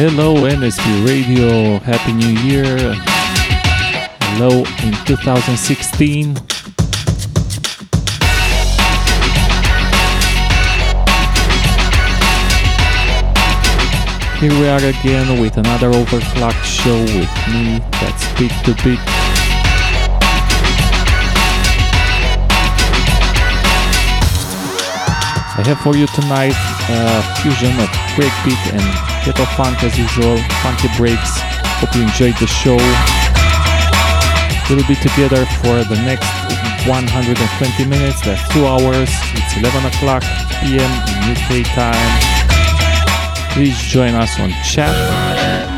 Hello, NSB Radio. Happy New Year. Hello in 2016. Here we are again with another overclock show with me, that's Bit 2 Beat. I have for you tonight a fusion of breakbeat and ghetto funk as usual, funky breaks. Hope you enjoyed the show. We'll be together for the next 120 minutes, that's two hours. It's 11 o'clock p.m. UK time please join us on chat.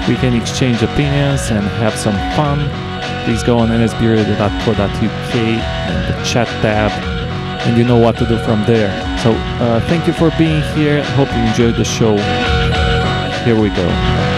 We can exchange opinions and have some fun. Please go on nsbradio.co.uk and the chat tab, and you know what to do from there. So, uh, thank you for being here. Hope you enjoyed the show. Here we go.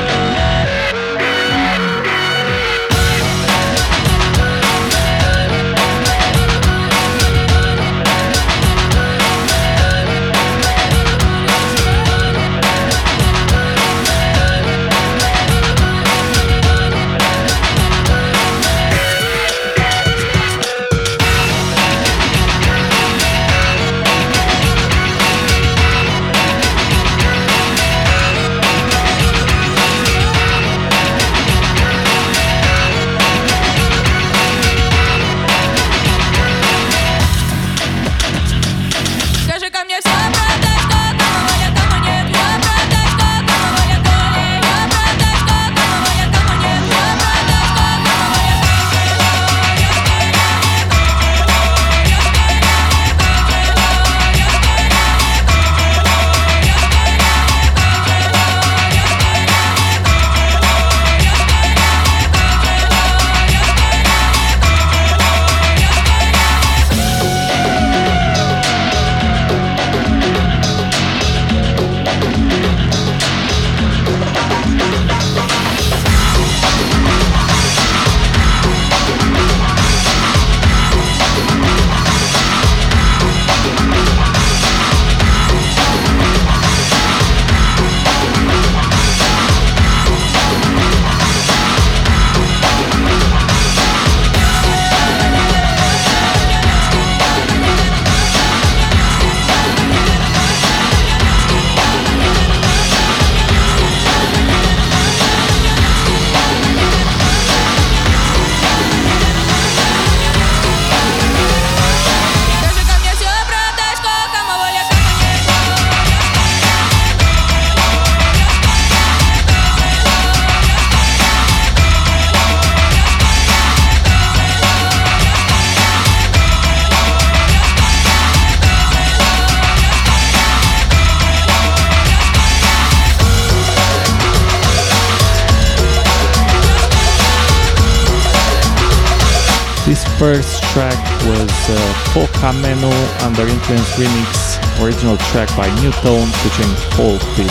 Menu Under Influence Remix, original track by Newtone featuring Paul Pit.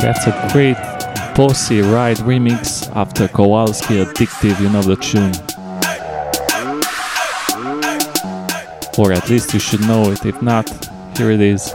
That's a great bossy ride remix after Kowalski Addictive, you know the tune. Or at least you should know it, if not, here it is.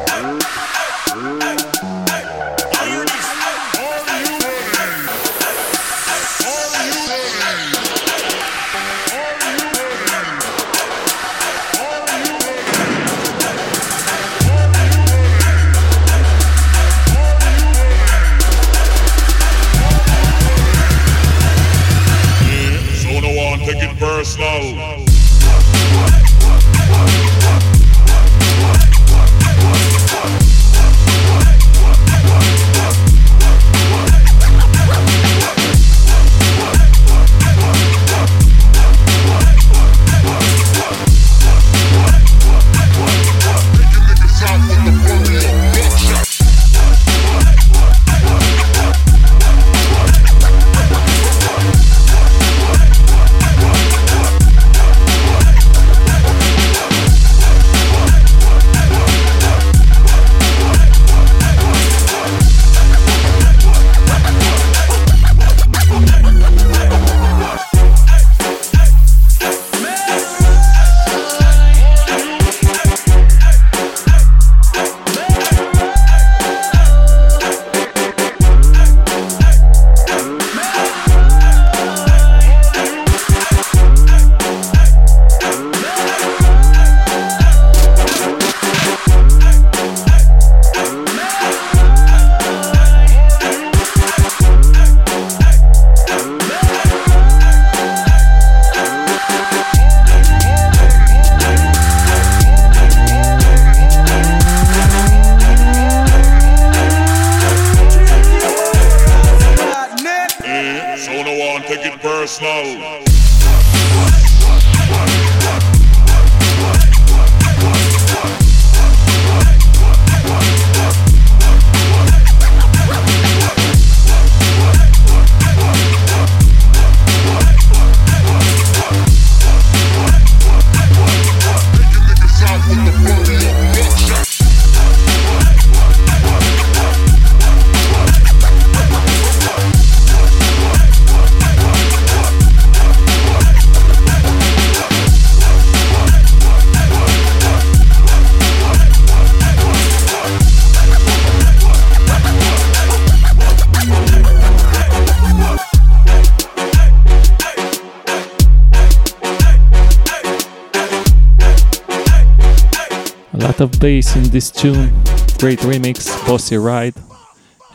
In this tune. Great remix, Bossy Ride.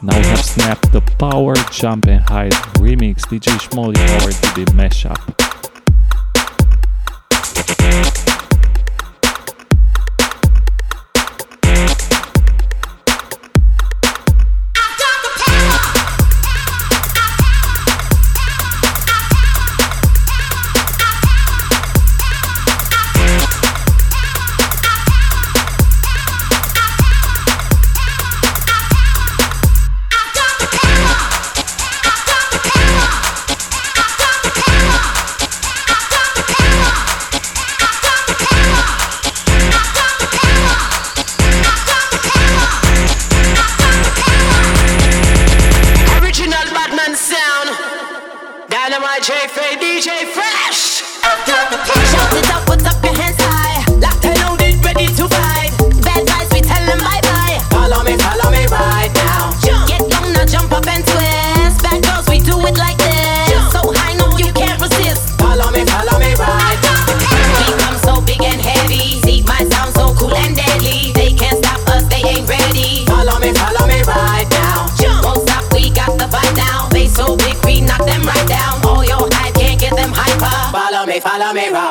Now we have Snap the Power Jump and Hide remix, DJ Schmolly Power to the mashup. Let's go now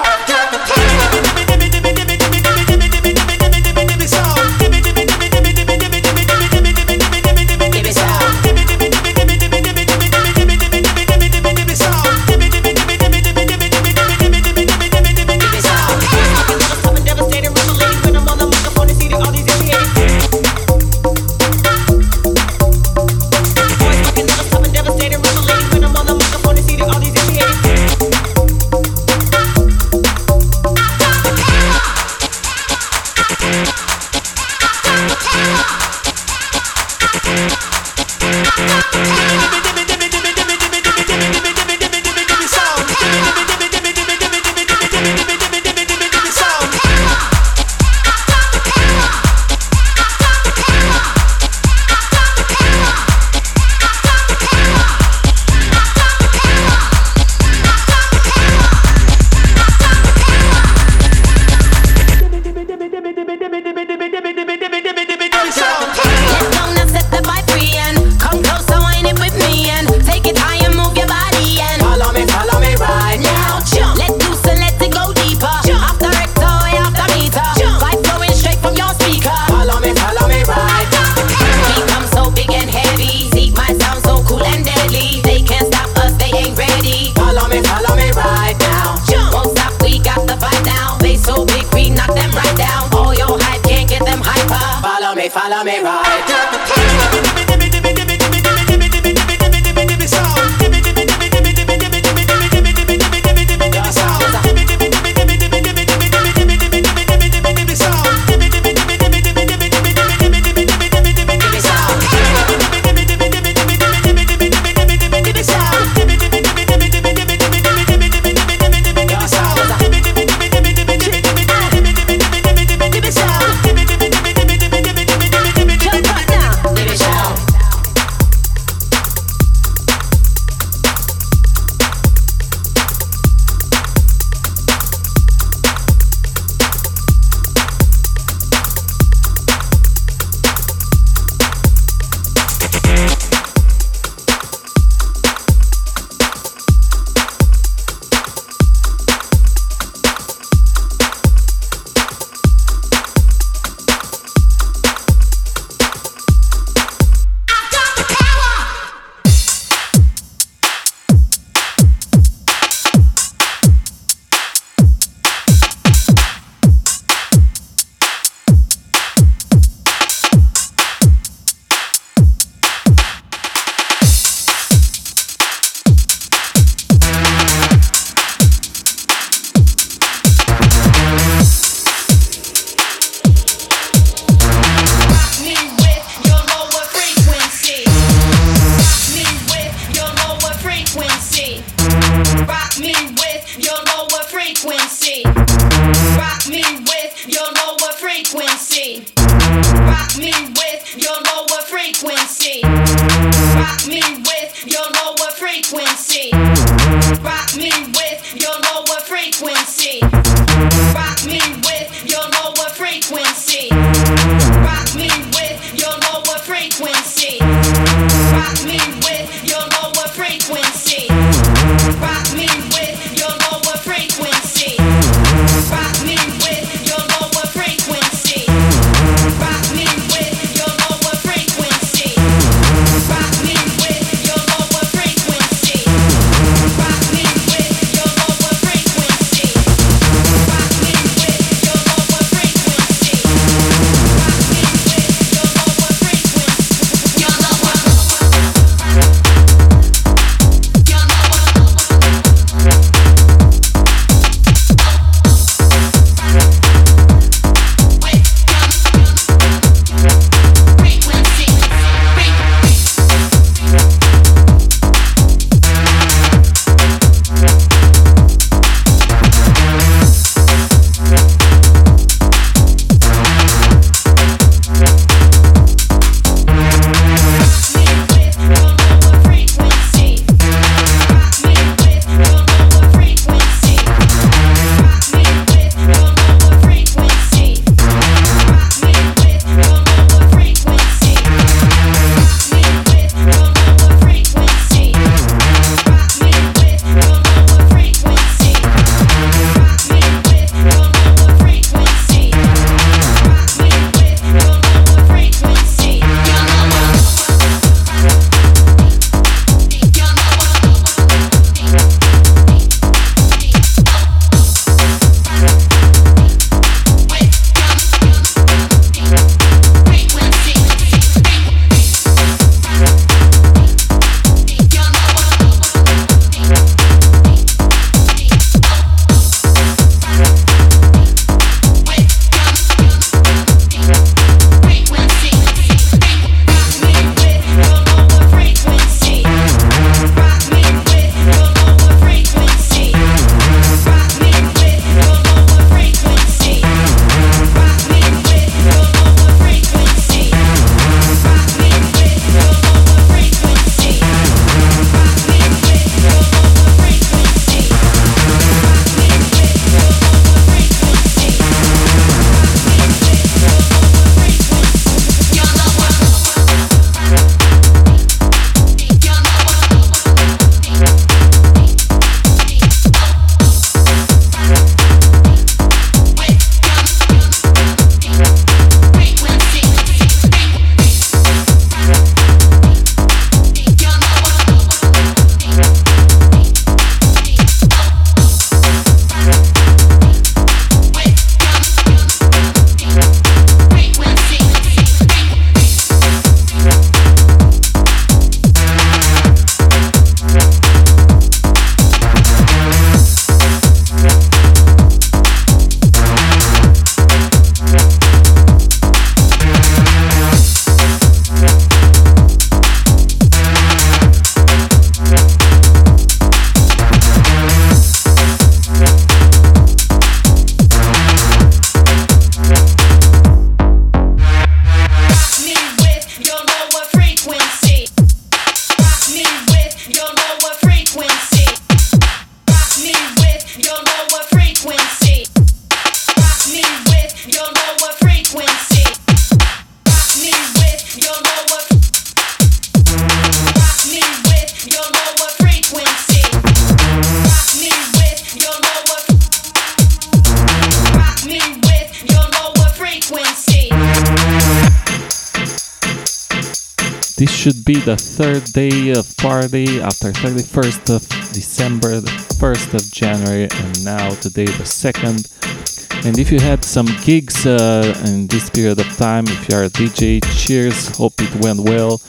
the third day of party after 31st of December, the 1st of January, and now today the 2nd. And if you had some gigs uh, in this period of time, if you are a DJ, cheers, hope it went well.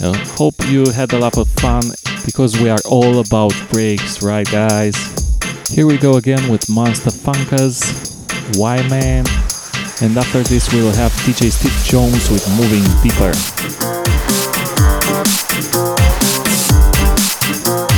Uh, hope you had a lot of fun because we are all about breaks, right, guys? Here we go again with Monster Funkas, Y Man, and after this, we'll have DJ Steve Jones with Moving Deeper. Thank you.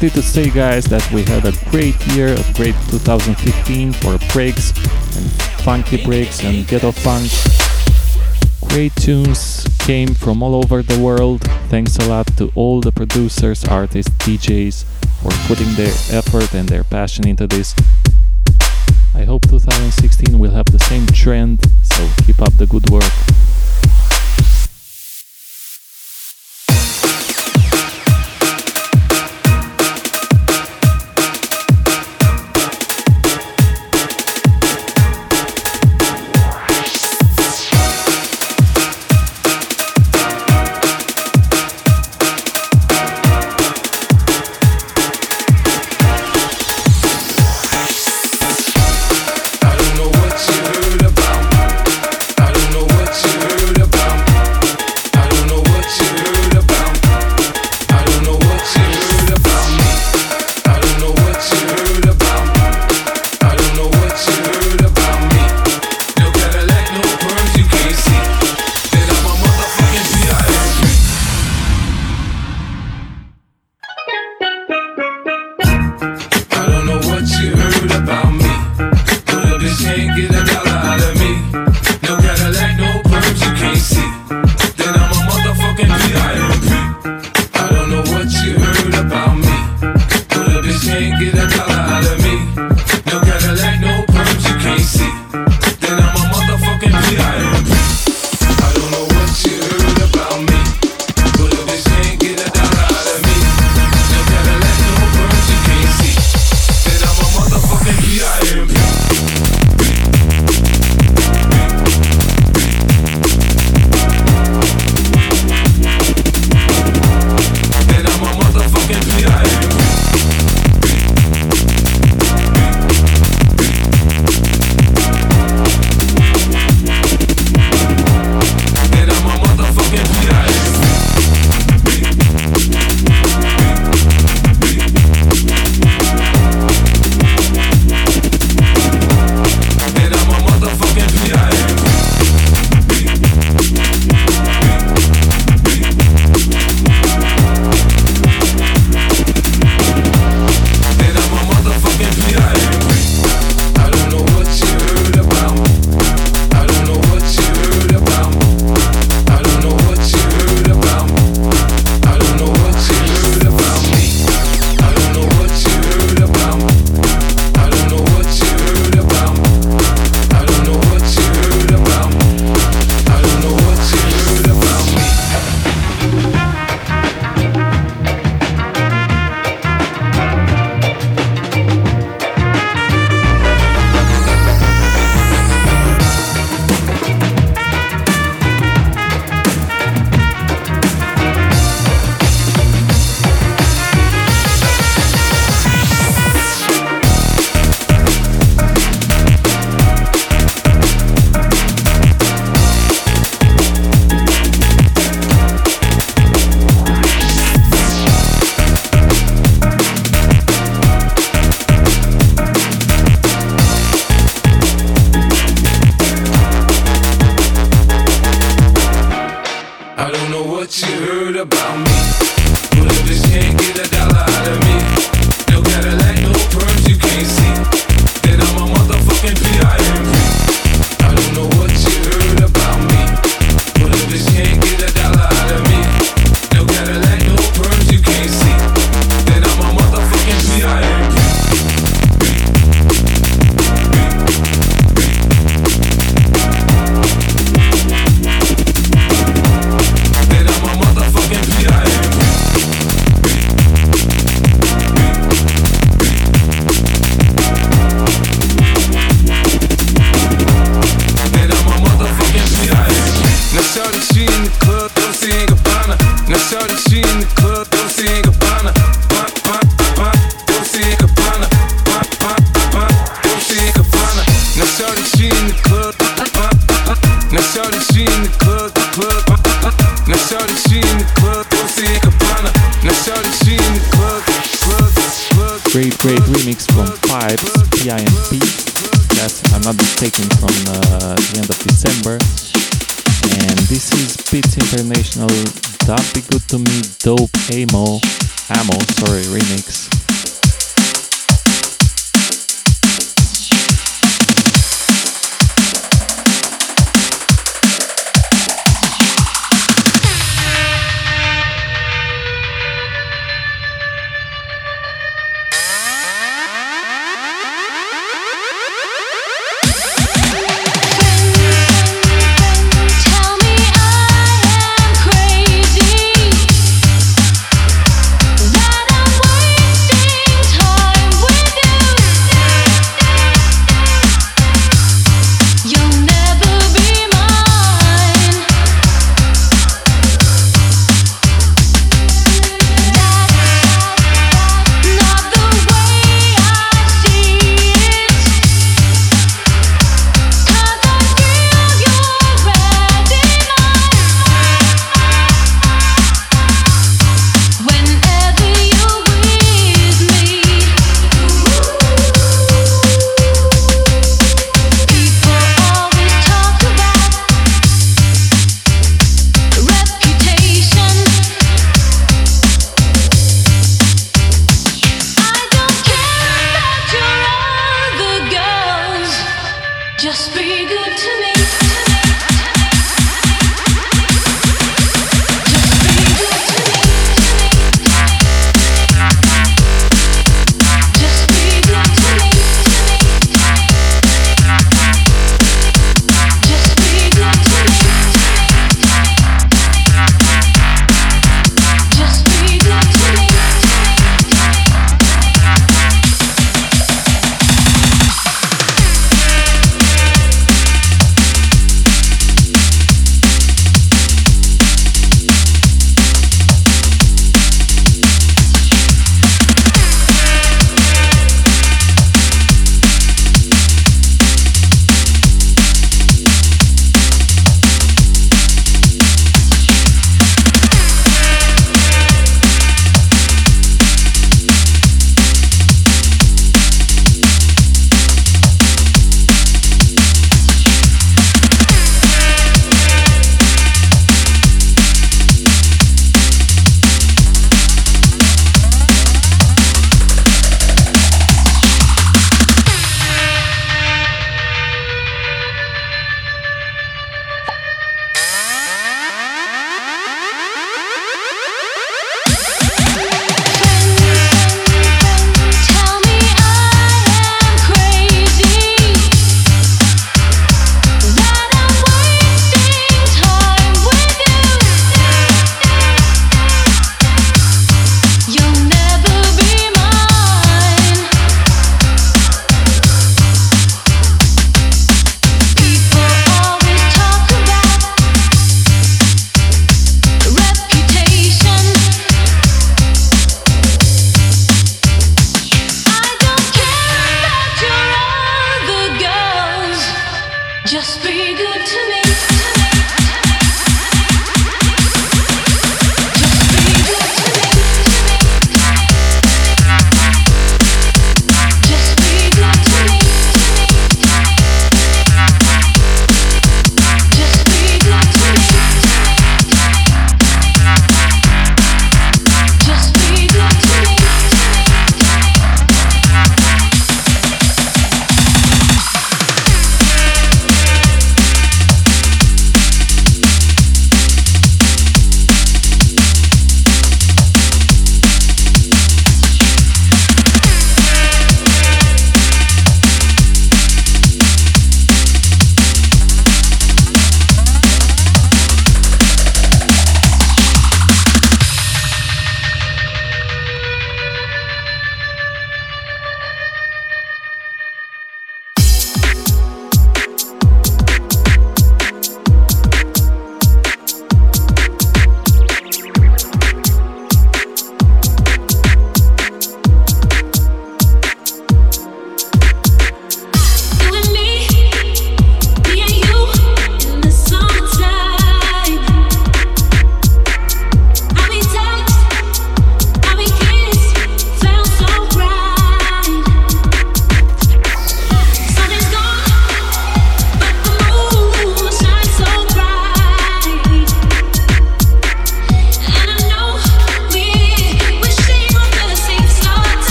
Wanted to say, guys, that we had a great year, a great 2015 for breaks and funky breaks and ghetto funk. Great tunes came from all over the world. Thanks a lot to all the producers, artists, DJs for putting their effort and their passion into this. I hope 2016 will have the same trend, so keep up the good work.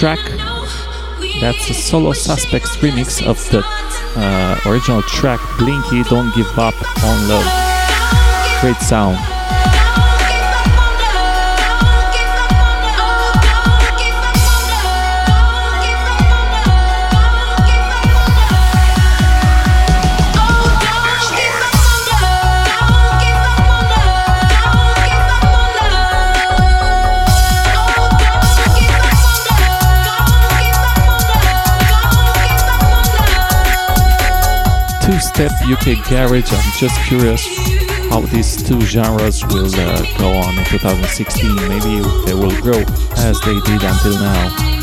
Track. That's a Solo Suspects remix of the uh, original track Blinky Don't Give Up on Love. Great sound. Two-step UK garage. I'm just curious how these two genres will uh, go on in 2016. Maybe they will grow as they did until now.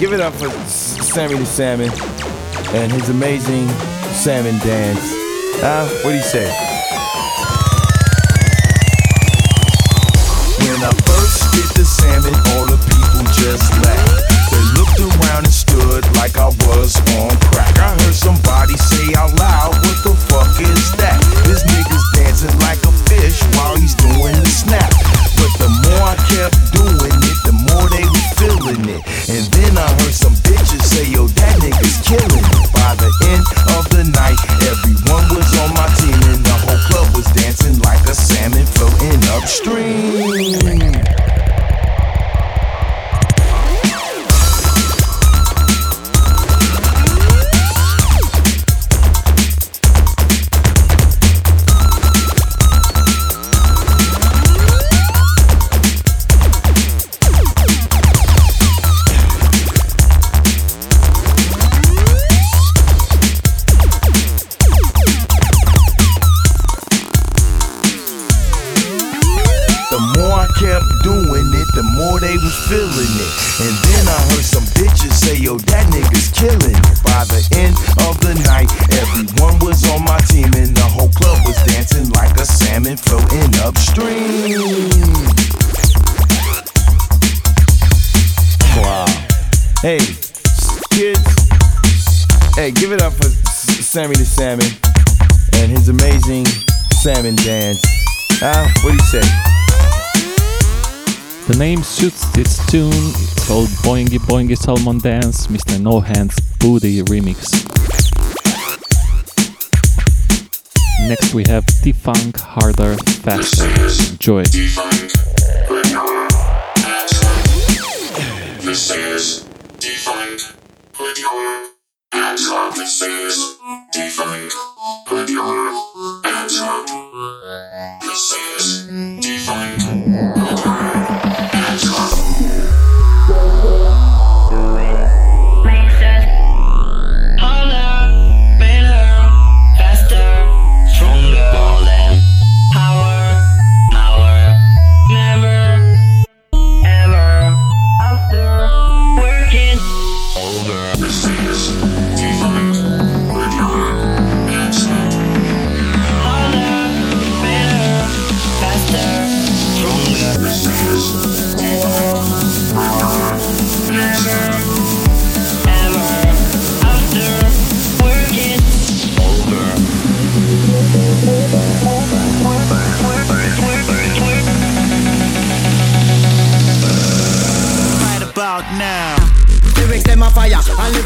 Give it up for Sammy the Salmon and his amazing salmon dance. Uh, what do you say? When I first hit the salmon, all the people just laughed. They looked around and stood like I was on I heard somebody say out loud, what the fuck is that? This nigga's dancing like a fish while he's doing the snap. But the more I kept doing it, the more they was feeling it. And then I heard some bitches say, yo, that nigga's killing it. By the end of the night, everyone was on my team and the whole club was dancing like a salmon floating upstream. Salmon Dance, Mr. No Hands Booty Remix. Next we have Defunk Harder Faster. Enjoy. This is Defunk your hands up. This is Defunk your hands up.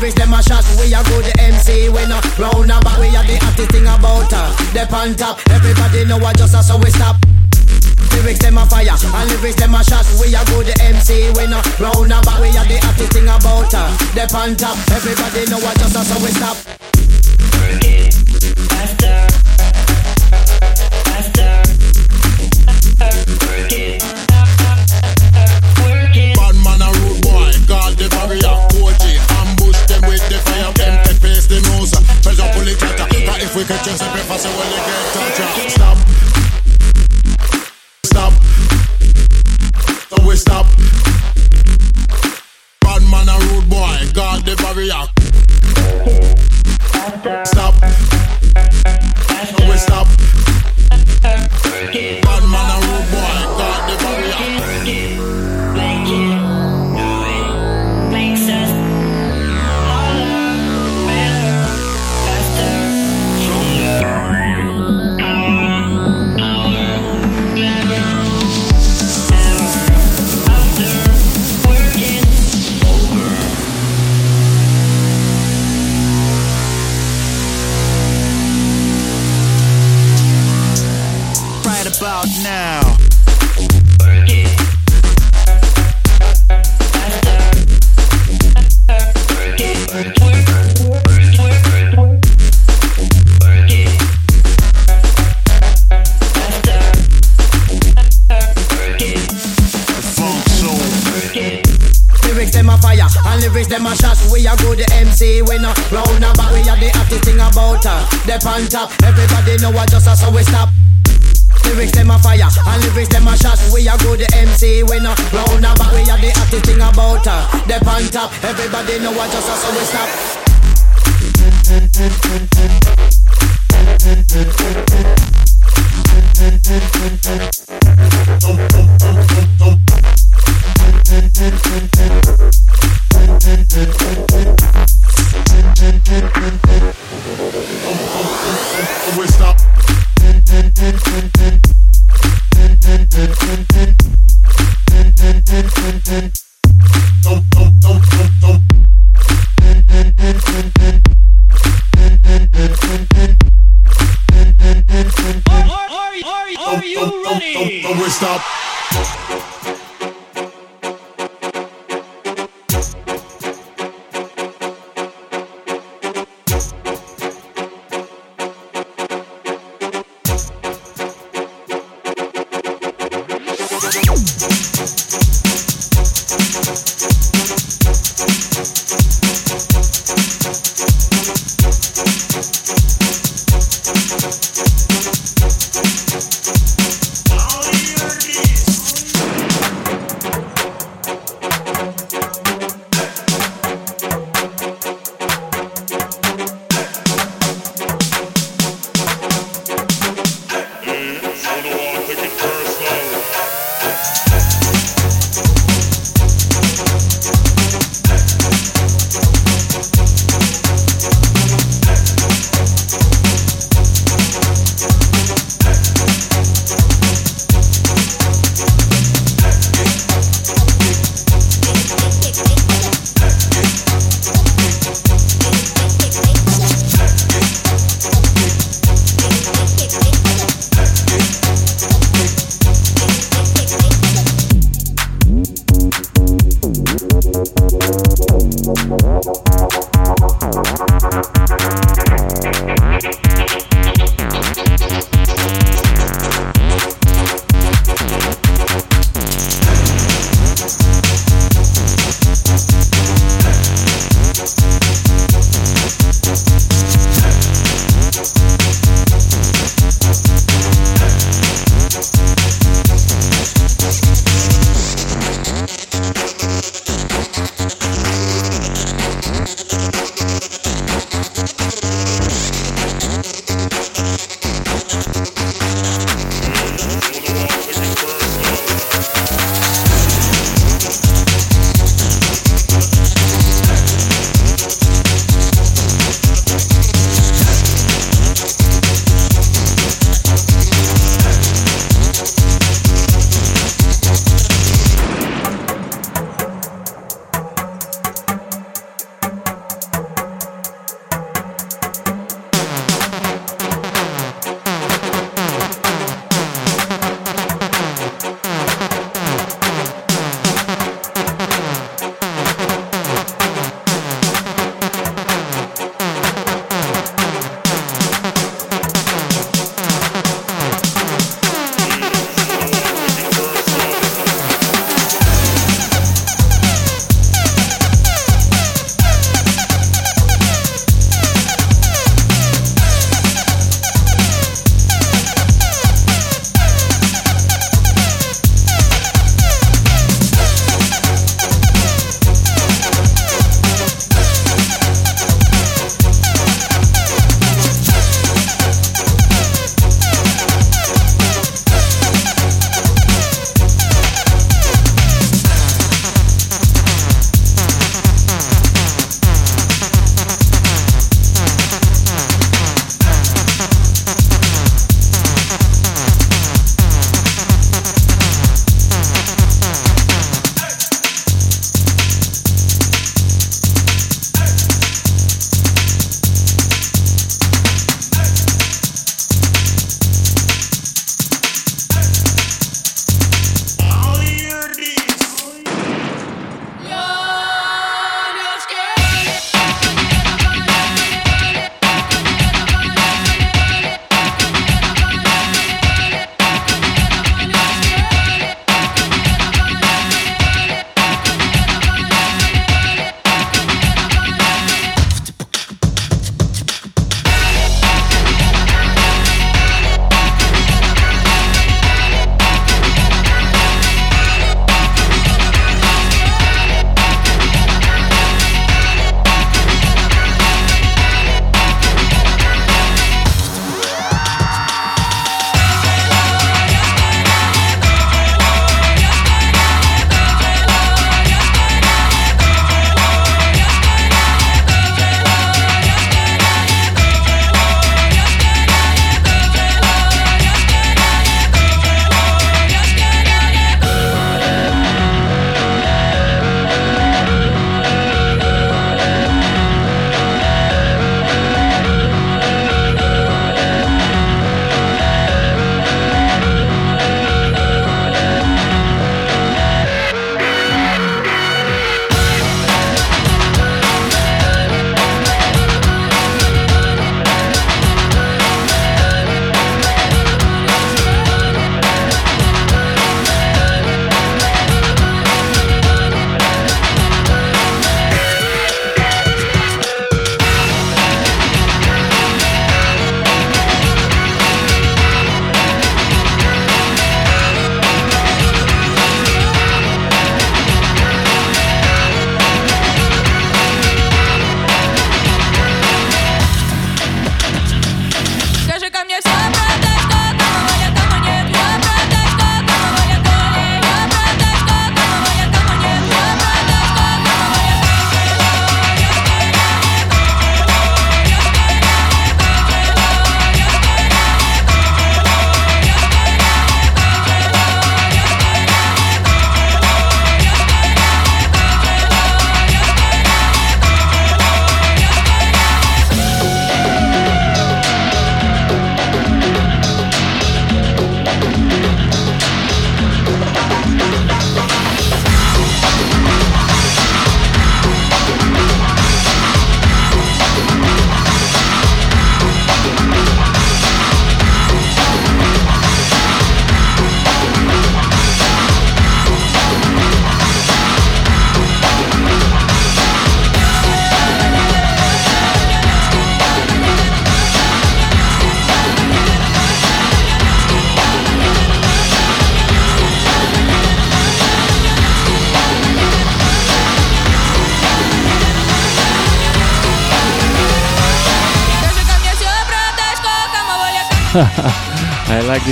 Lyrics them a shot. We a good MC when a round about. We a the hottest thing about her. They on top. Everybody know I just us so we stop. Lyrics them a fire and lyrics them a shot. We a good MC when a round about. We a the hottest thing about her. They on top. Everybody know I just us so we stop. we could just breakfast and we'll get touch up.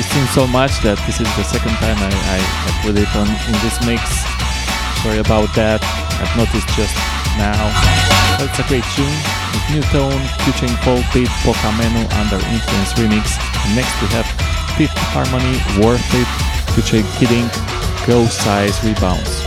this tune so much that this is the second time I, I, I put it on in this mix. Sorry about that. I've noticed just now. That's a great tune with new tone featuring Paul Pete Pocamenu under Influence Remix. Next we have Fifth Harmony Worth It featuring Kid Ink Go Size Rebounds.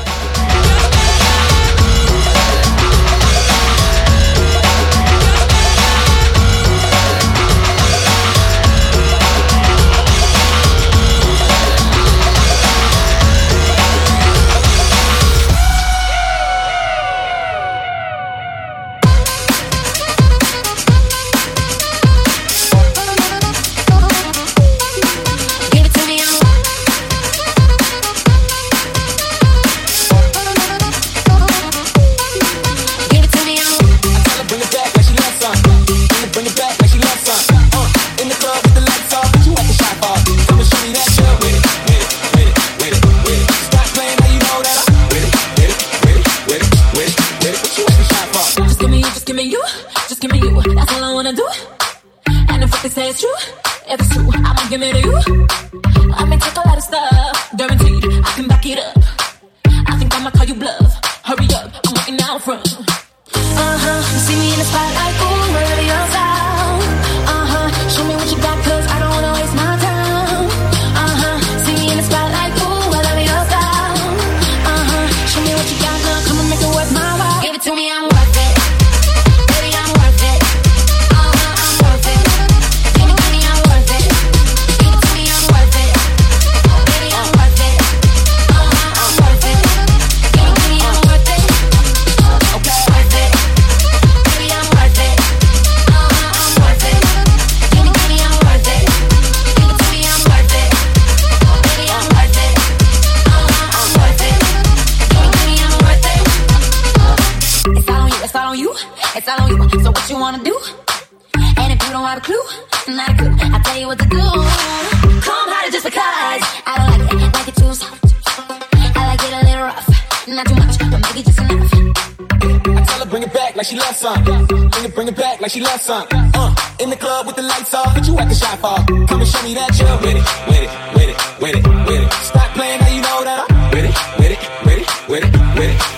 like she loves some. Bring it, bring it back like she loves some. Uh, in the club with the lights off, but you at the shop off. Come and show me that you're with it, with it, with it, with it, with it. Stop playing, now you know that I'm with it, with it, with it, with it, with it.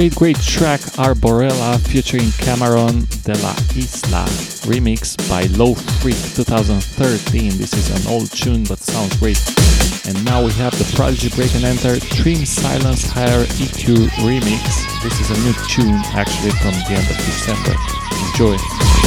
Great, great track Arborella featuring Camarón de la Isla, remix by Low Freak 2013. This is an old tune but sounds great. And now we have the Prodigy Break and Enter Trim Silence Higher EQ remix. This is a new tune actually from the end of December. Enjoy.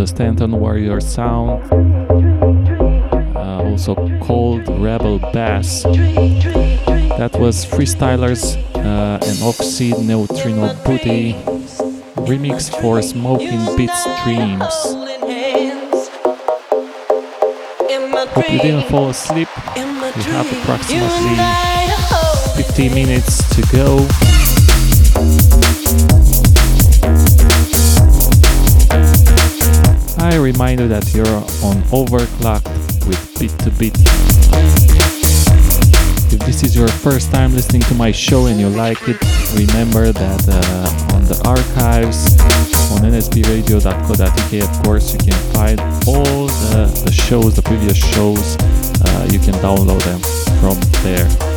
A Stanton Warrior sound, uh, also called Rebel Bass. That was Freestylers uh, and Oxide Neutrino Booty remix for Smoking Beats Dreams. Hope you didn't fall asleep. We have approximately 15 minutes to go. I remind you that you're on Overclock with Bit 2 Beat. If this is your first time listening to my show and you like it, remember that uh, on the archives on nsbradio.co.uk, of course, you can find all the, the shows, the previous shows. Uh, you can download them from there.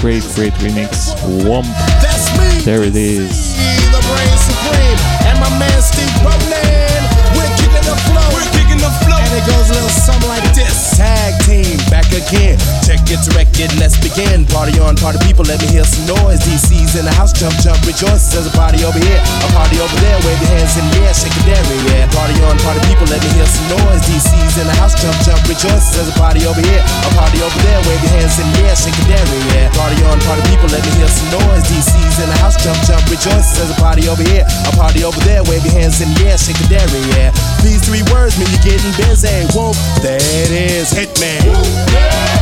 Great, great remix. Womp. There it is. it goes a little something like this. Tag team, back again. Check it, direct it, let's begin. Party on, party people, let me hear in the house, jump, jump, rejoice. There's a party over here, a party over there. Wave your hands in the air, shake it every yeah. Party on, party people, let me hear some noise. DC's in the house, jump, jump, rejoice. There's a party over here, a party over there. Wave your hands in the air, shake it every yeah. Party on, party people, let me hear some noise. DC's in the house, jump, jump, rejoice. There's a party over here, a party over there. Wave your hands in the air, shake it every yeah. These three words mean you're getting busy. Whoop, that is Hitman. yeah.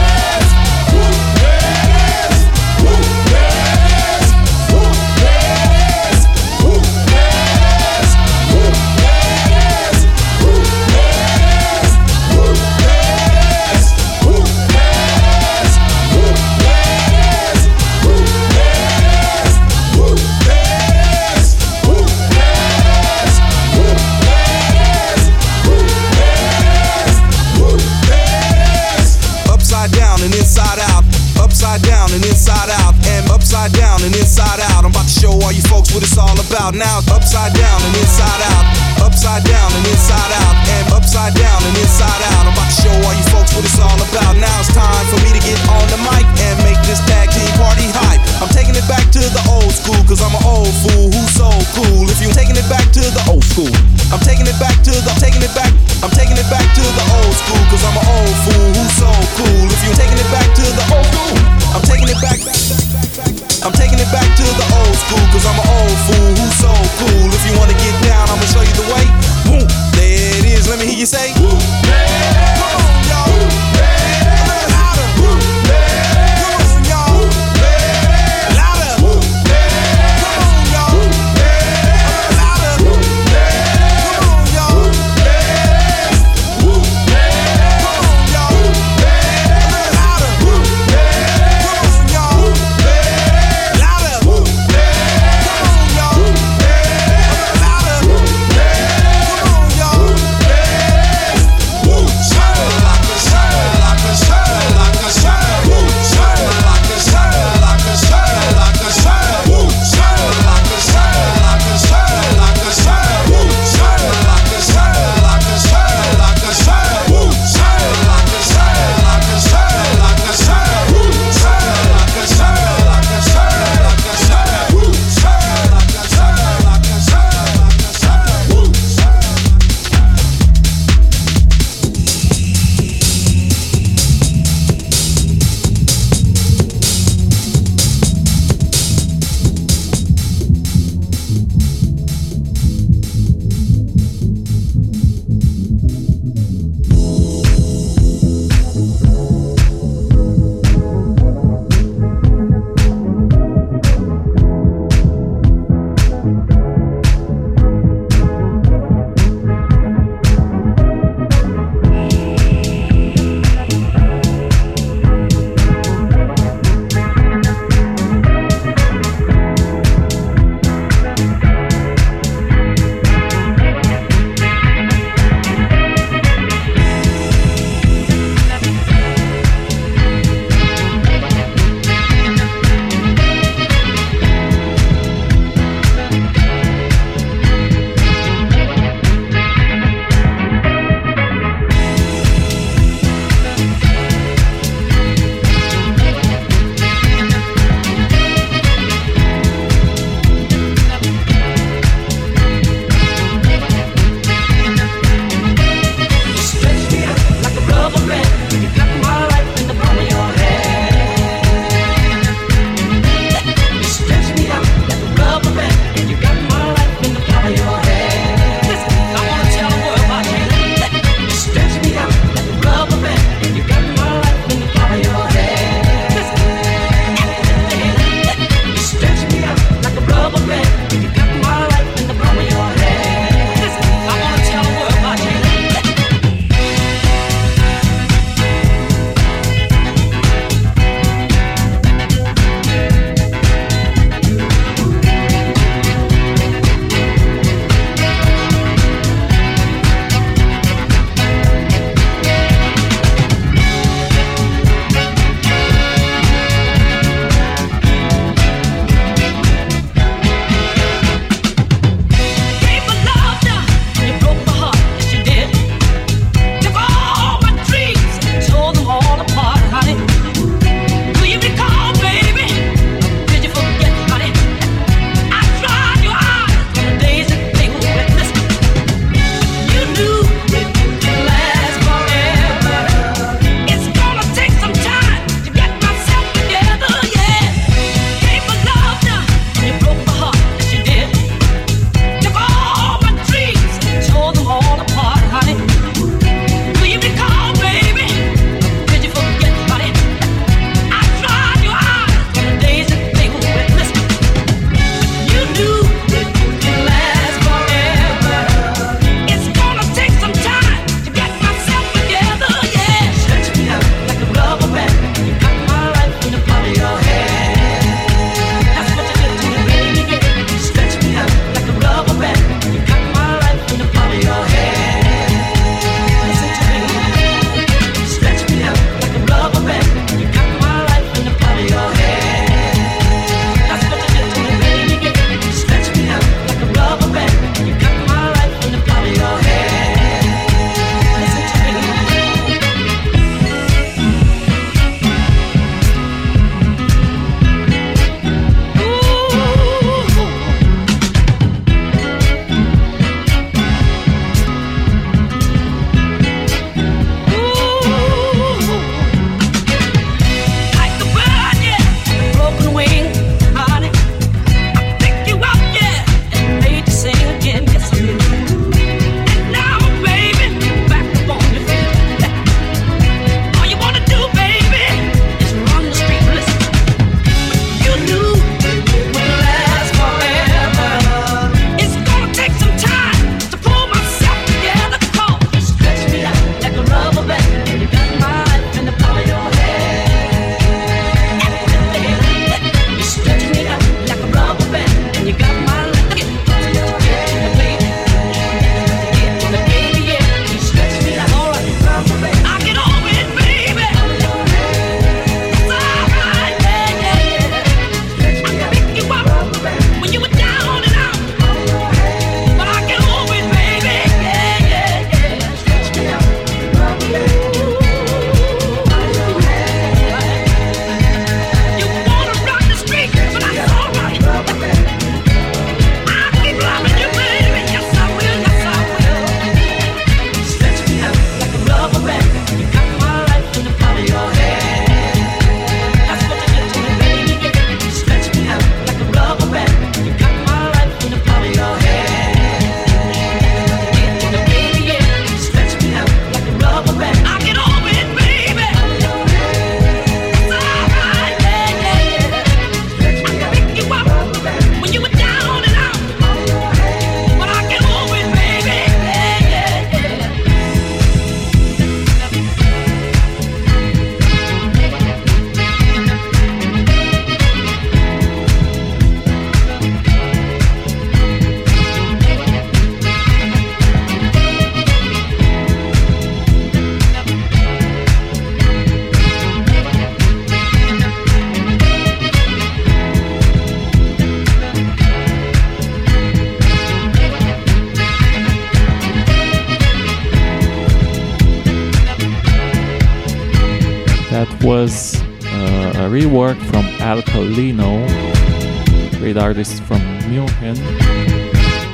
Artist from München,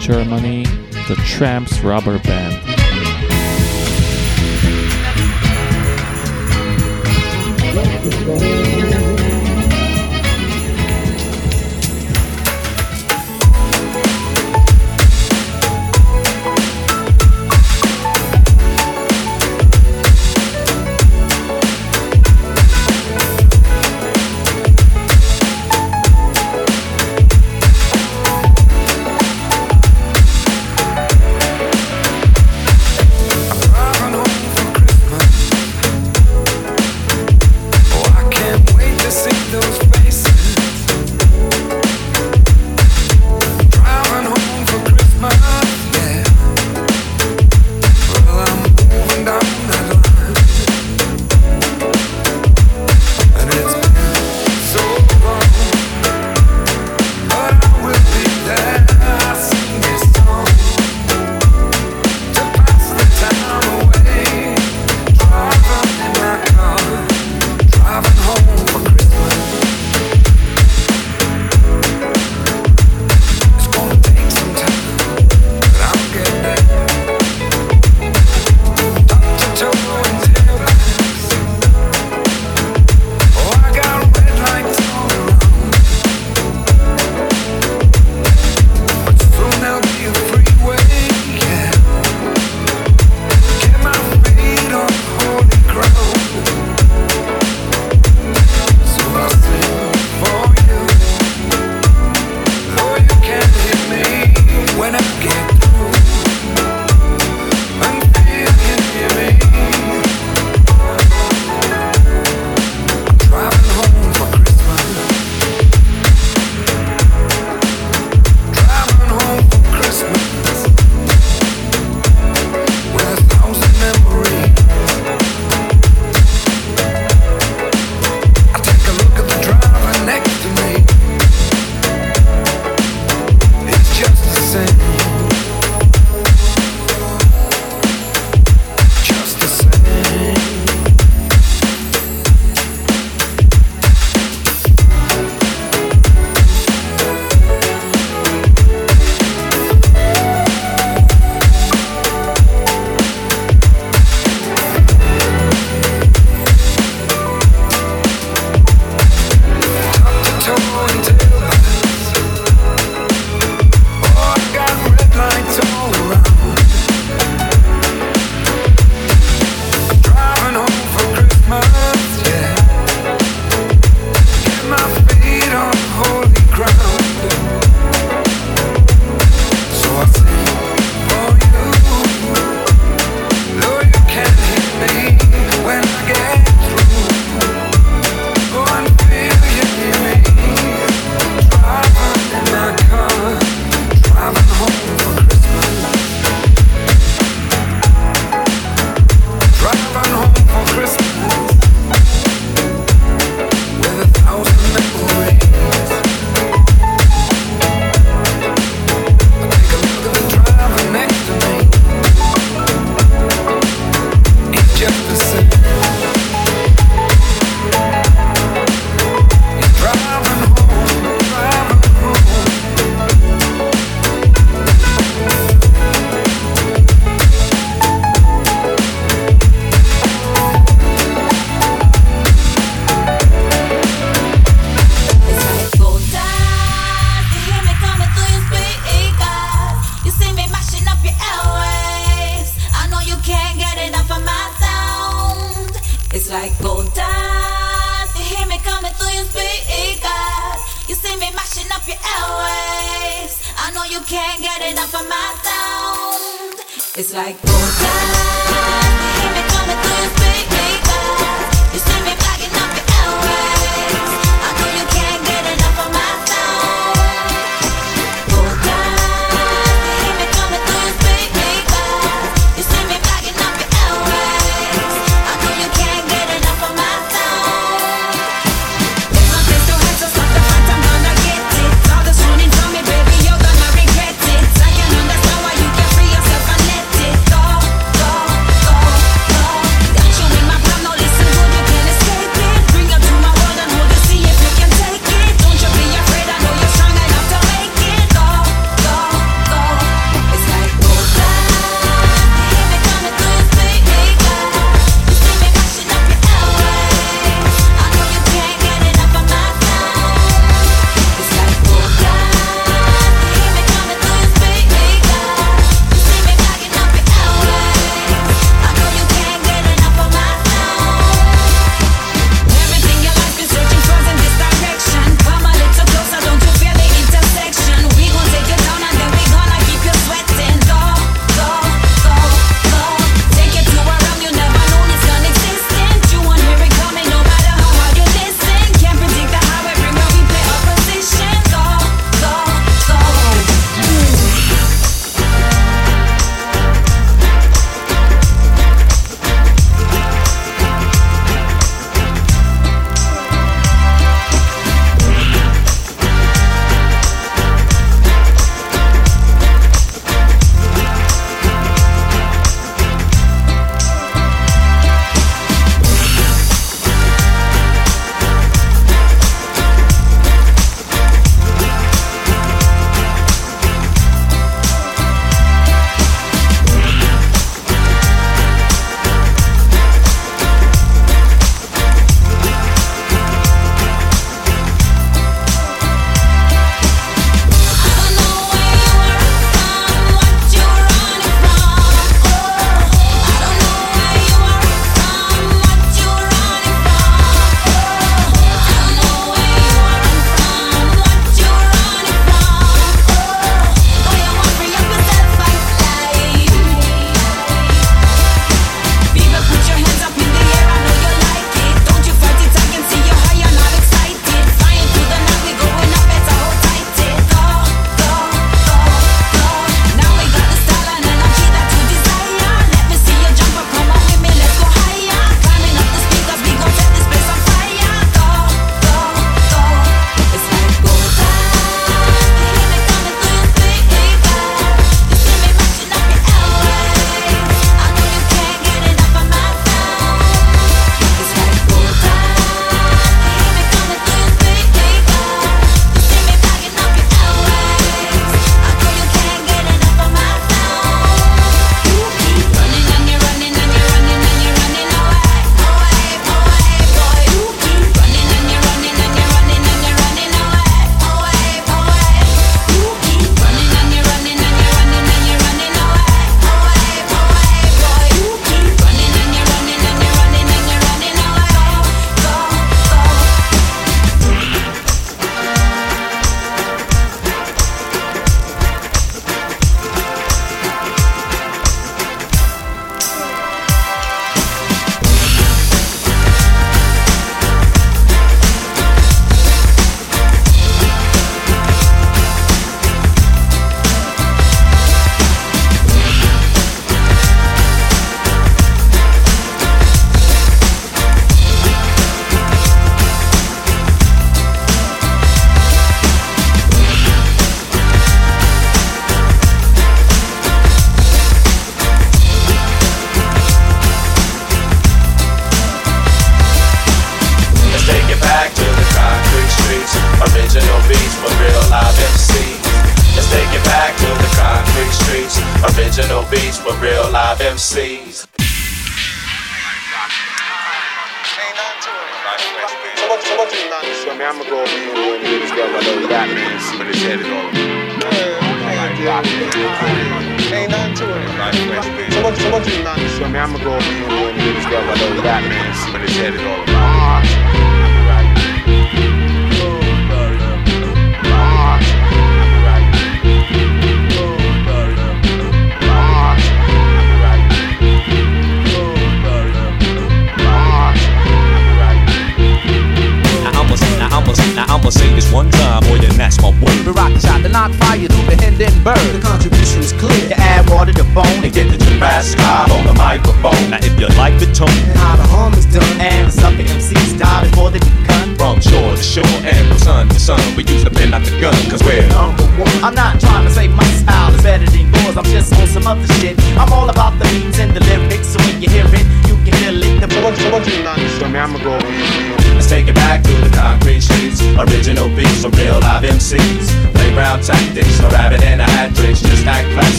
Germany, the Tramps Rubber Band.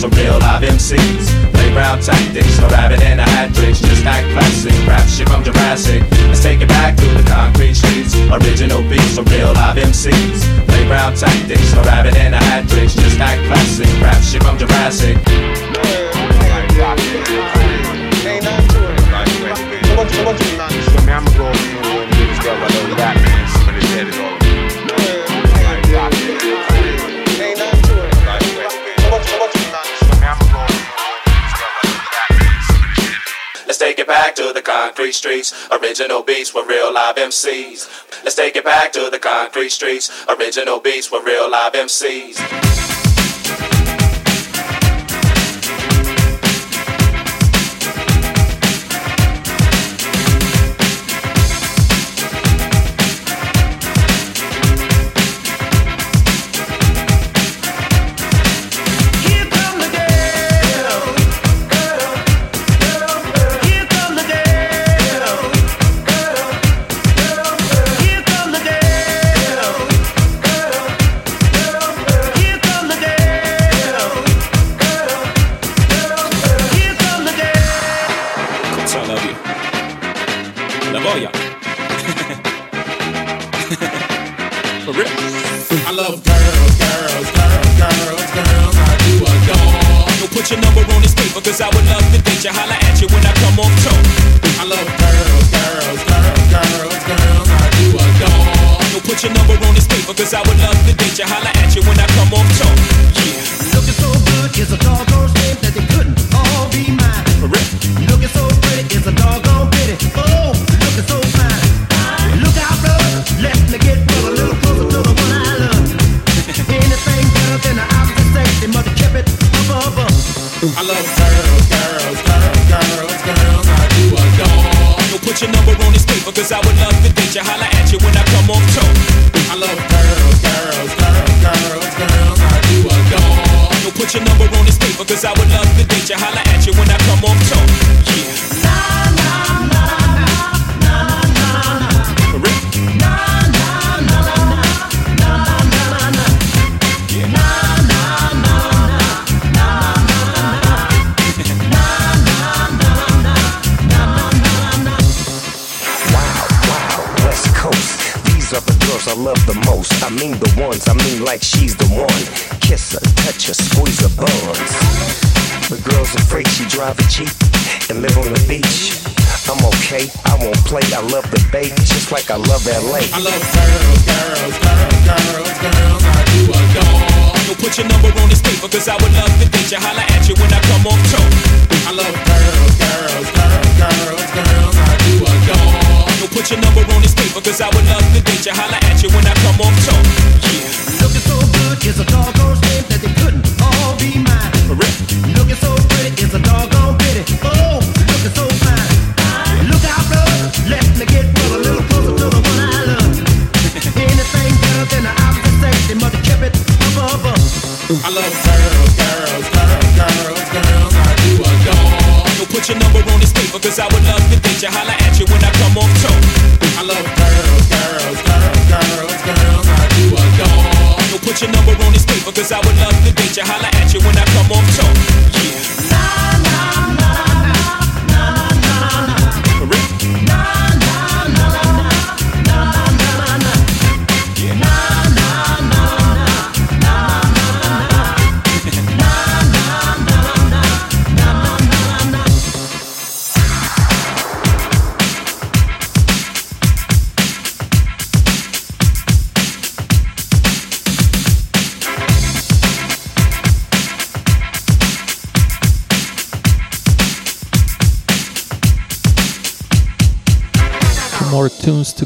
from real live MCs. playground tactics, A rabbit and a hat tricks, just act classic. Rap shit from Jurassic. Let's take it back to the concrete streets. Original beats from real live MCs. playground tactics, A rabbit and a hat tricks, just act classic. Rap shit from Jurassic. Ain't nothing to it. So what so what you, so I'm gonna go and do this stuff. I know that. back to the concrete streets. Original beats with real live MCs. Let's take it back to the concrete streets. Original beats with real live MCs. like I love LA. I love girls, girls, girls, girls, girls. I do adore. So put your number on this paper, cause I would love to date you.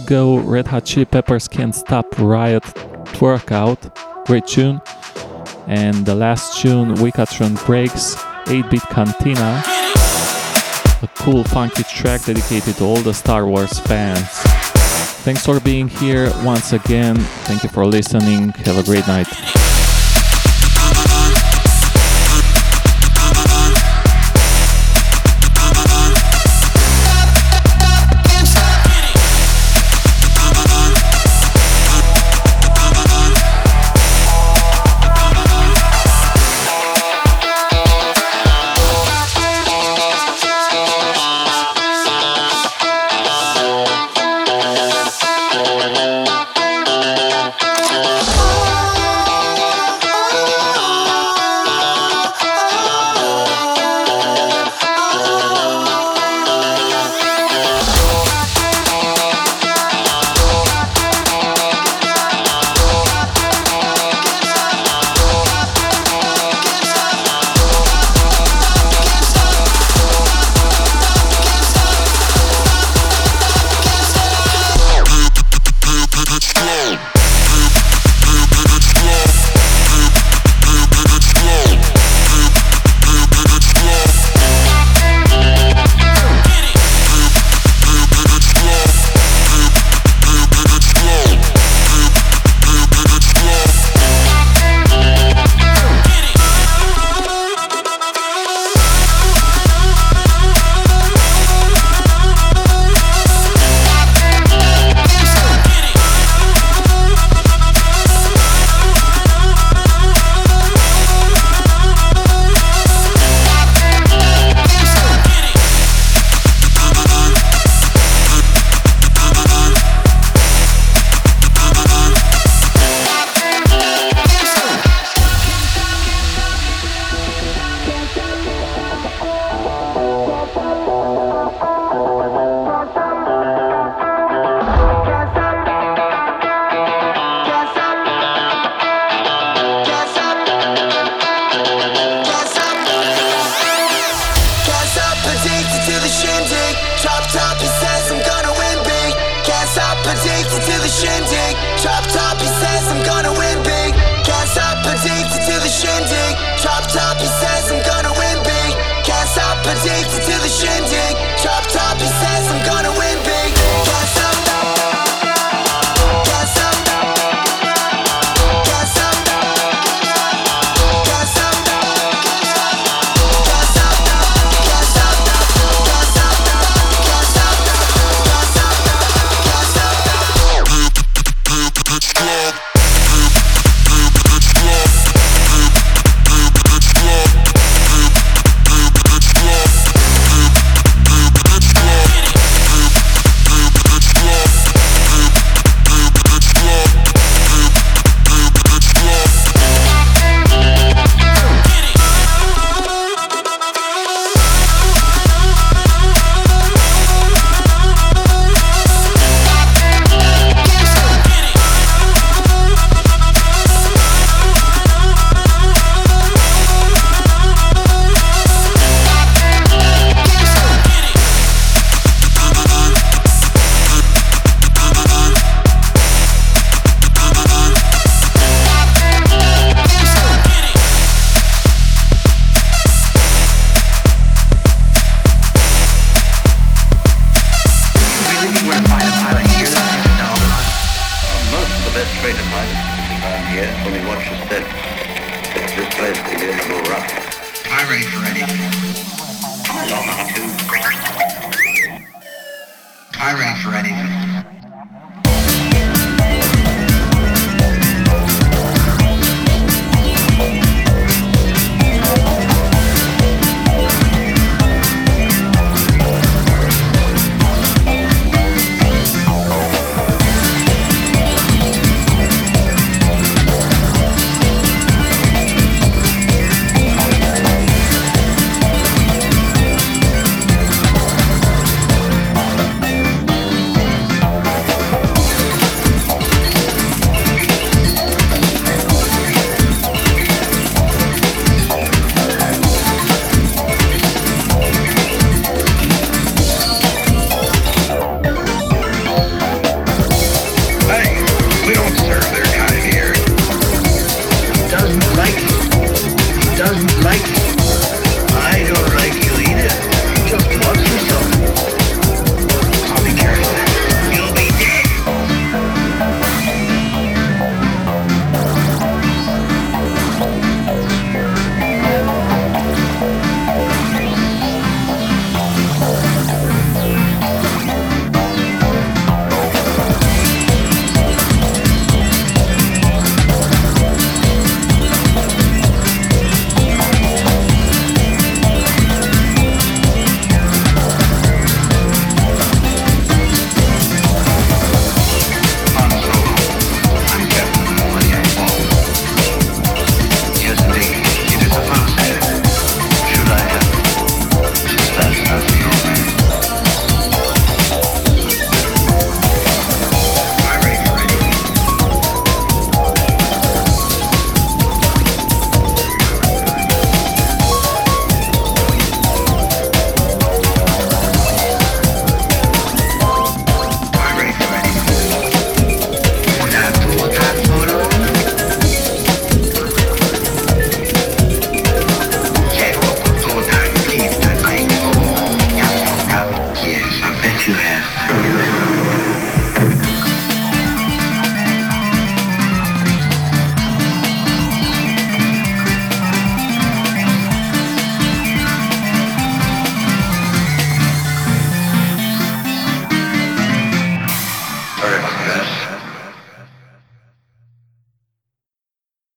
ago, Red Hot Chili Peppers Can't Stop Riot Twerk Out, great tune. And the last tune, Wicatron Breaks, 8 bit Cantina, a cool funky track dedicated to all the Star Wars fans. Thanks for being here once again. Thank you for listening. Have a great night.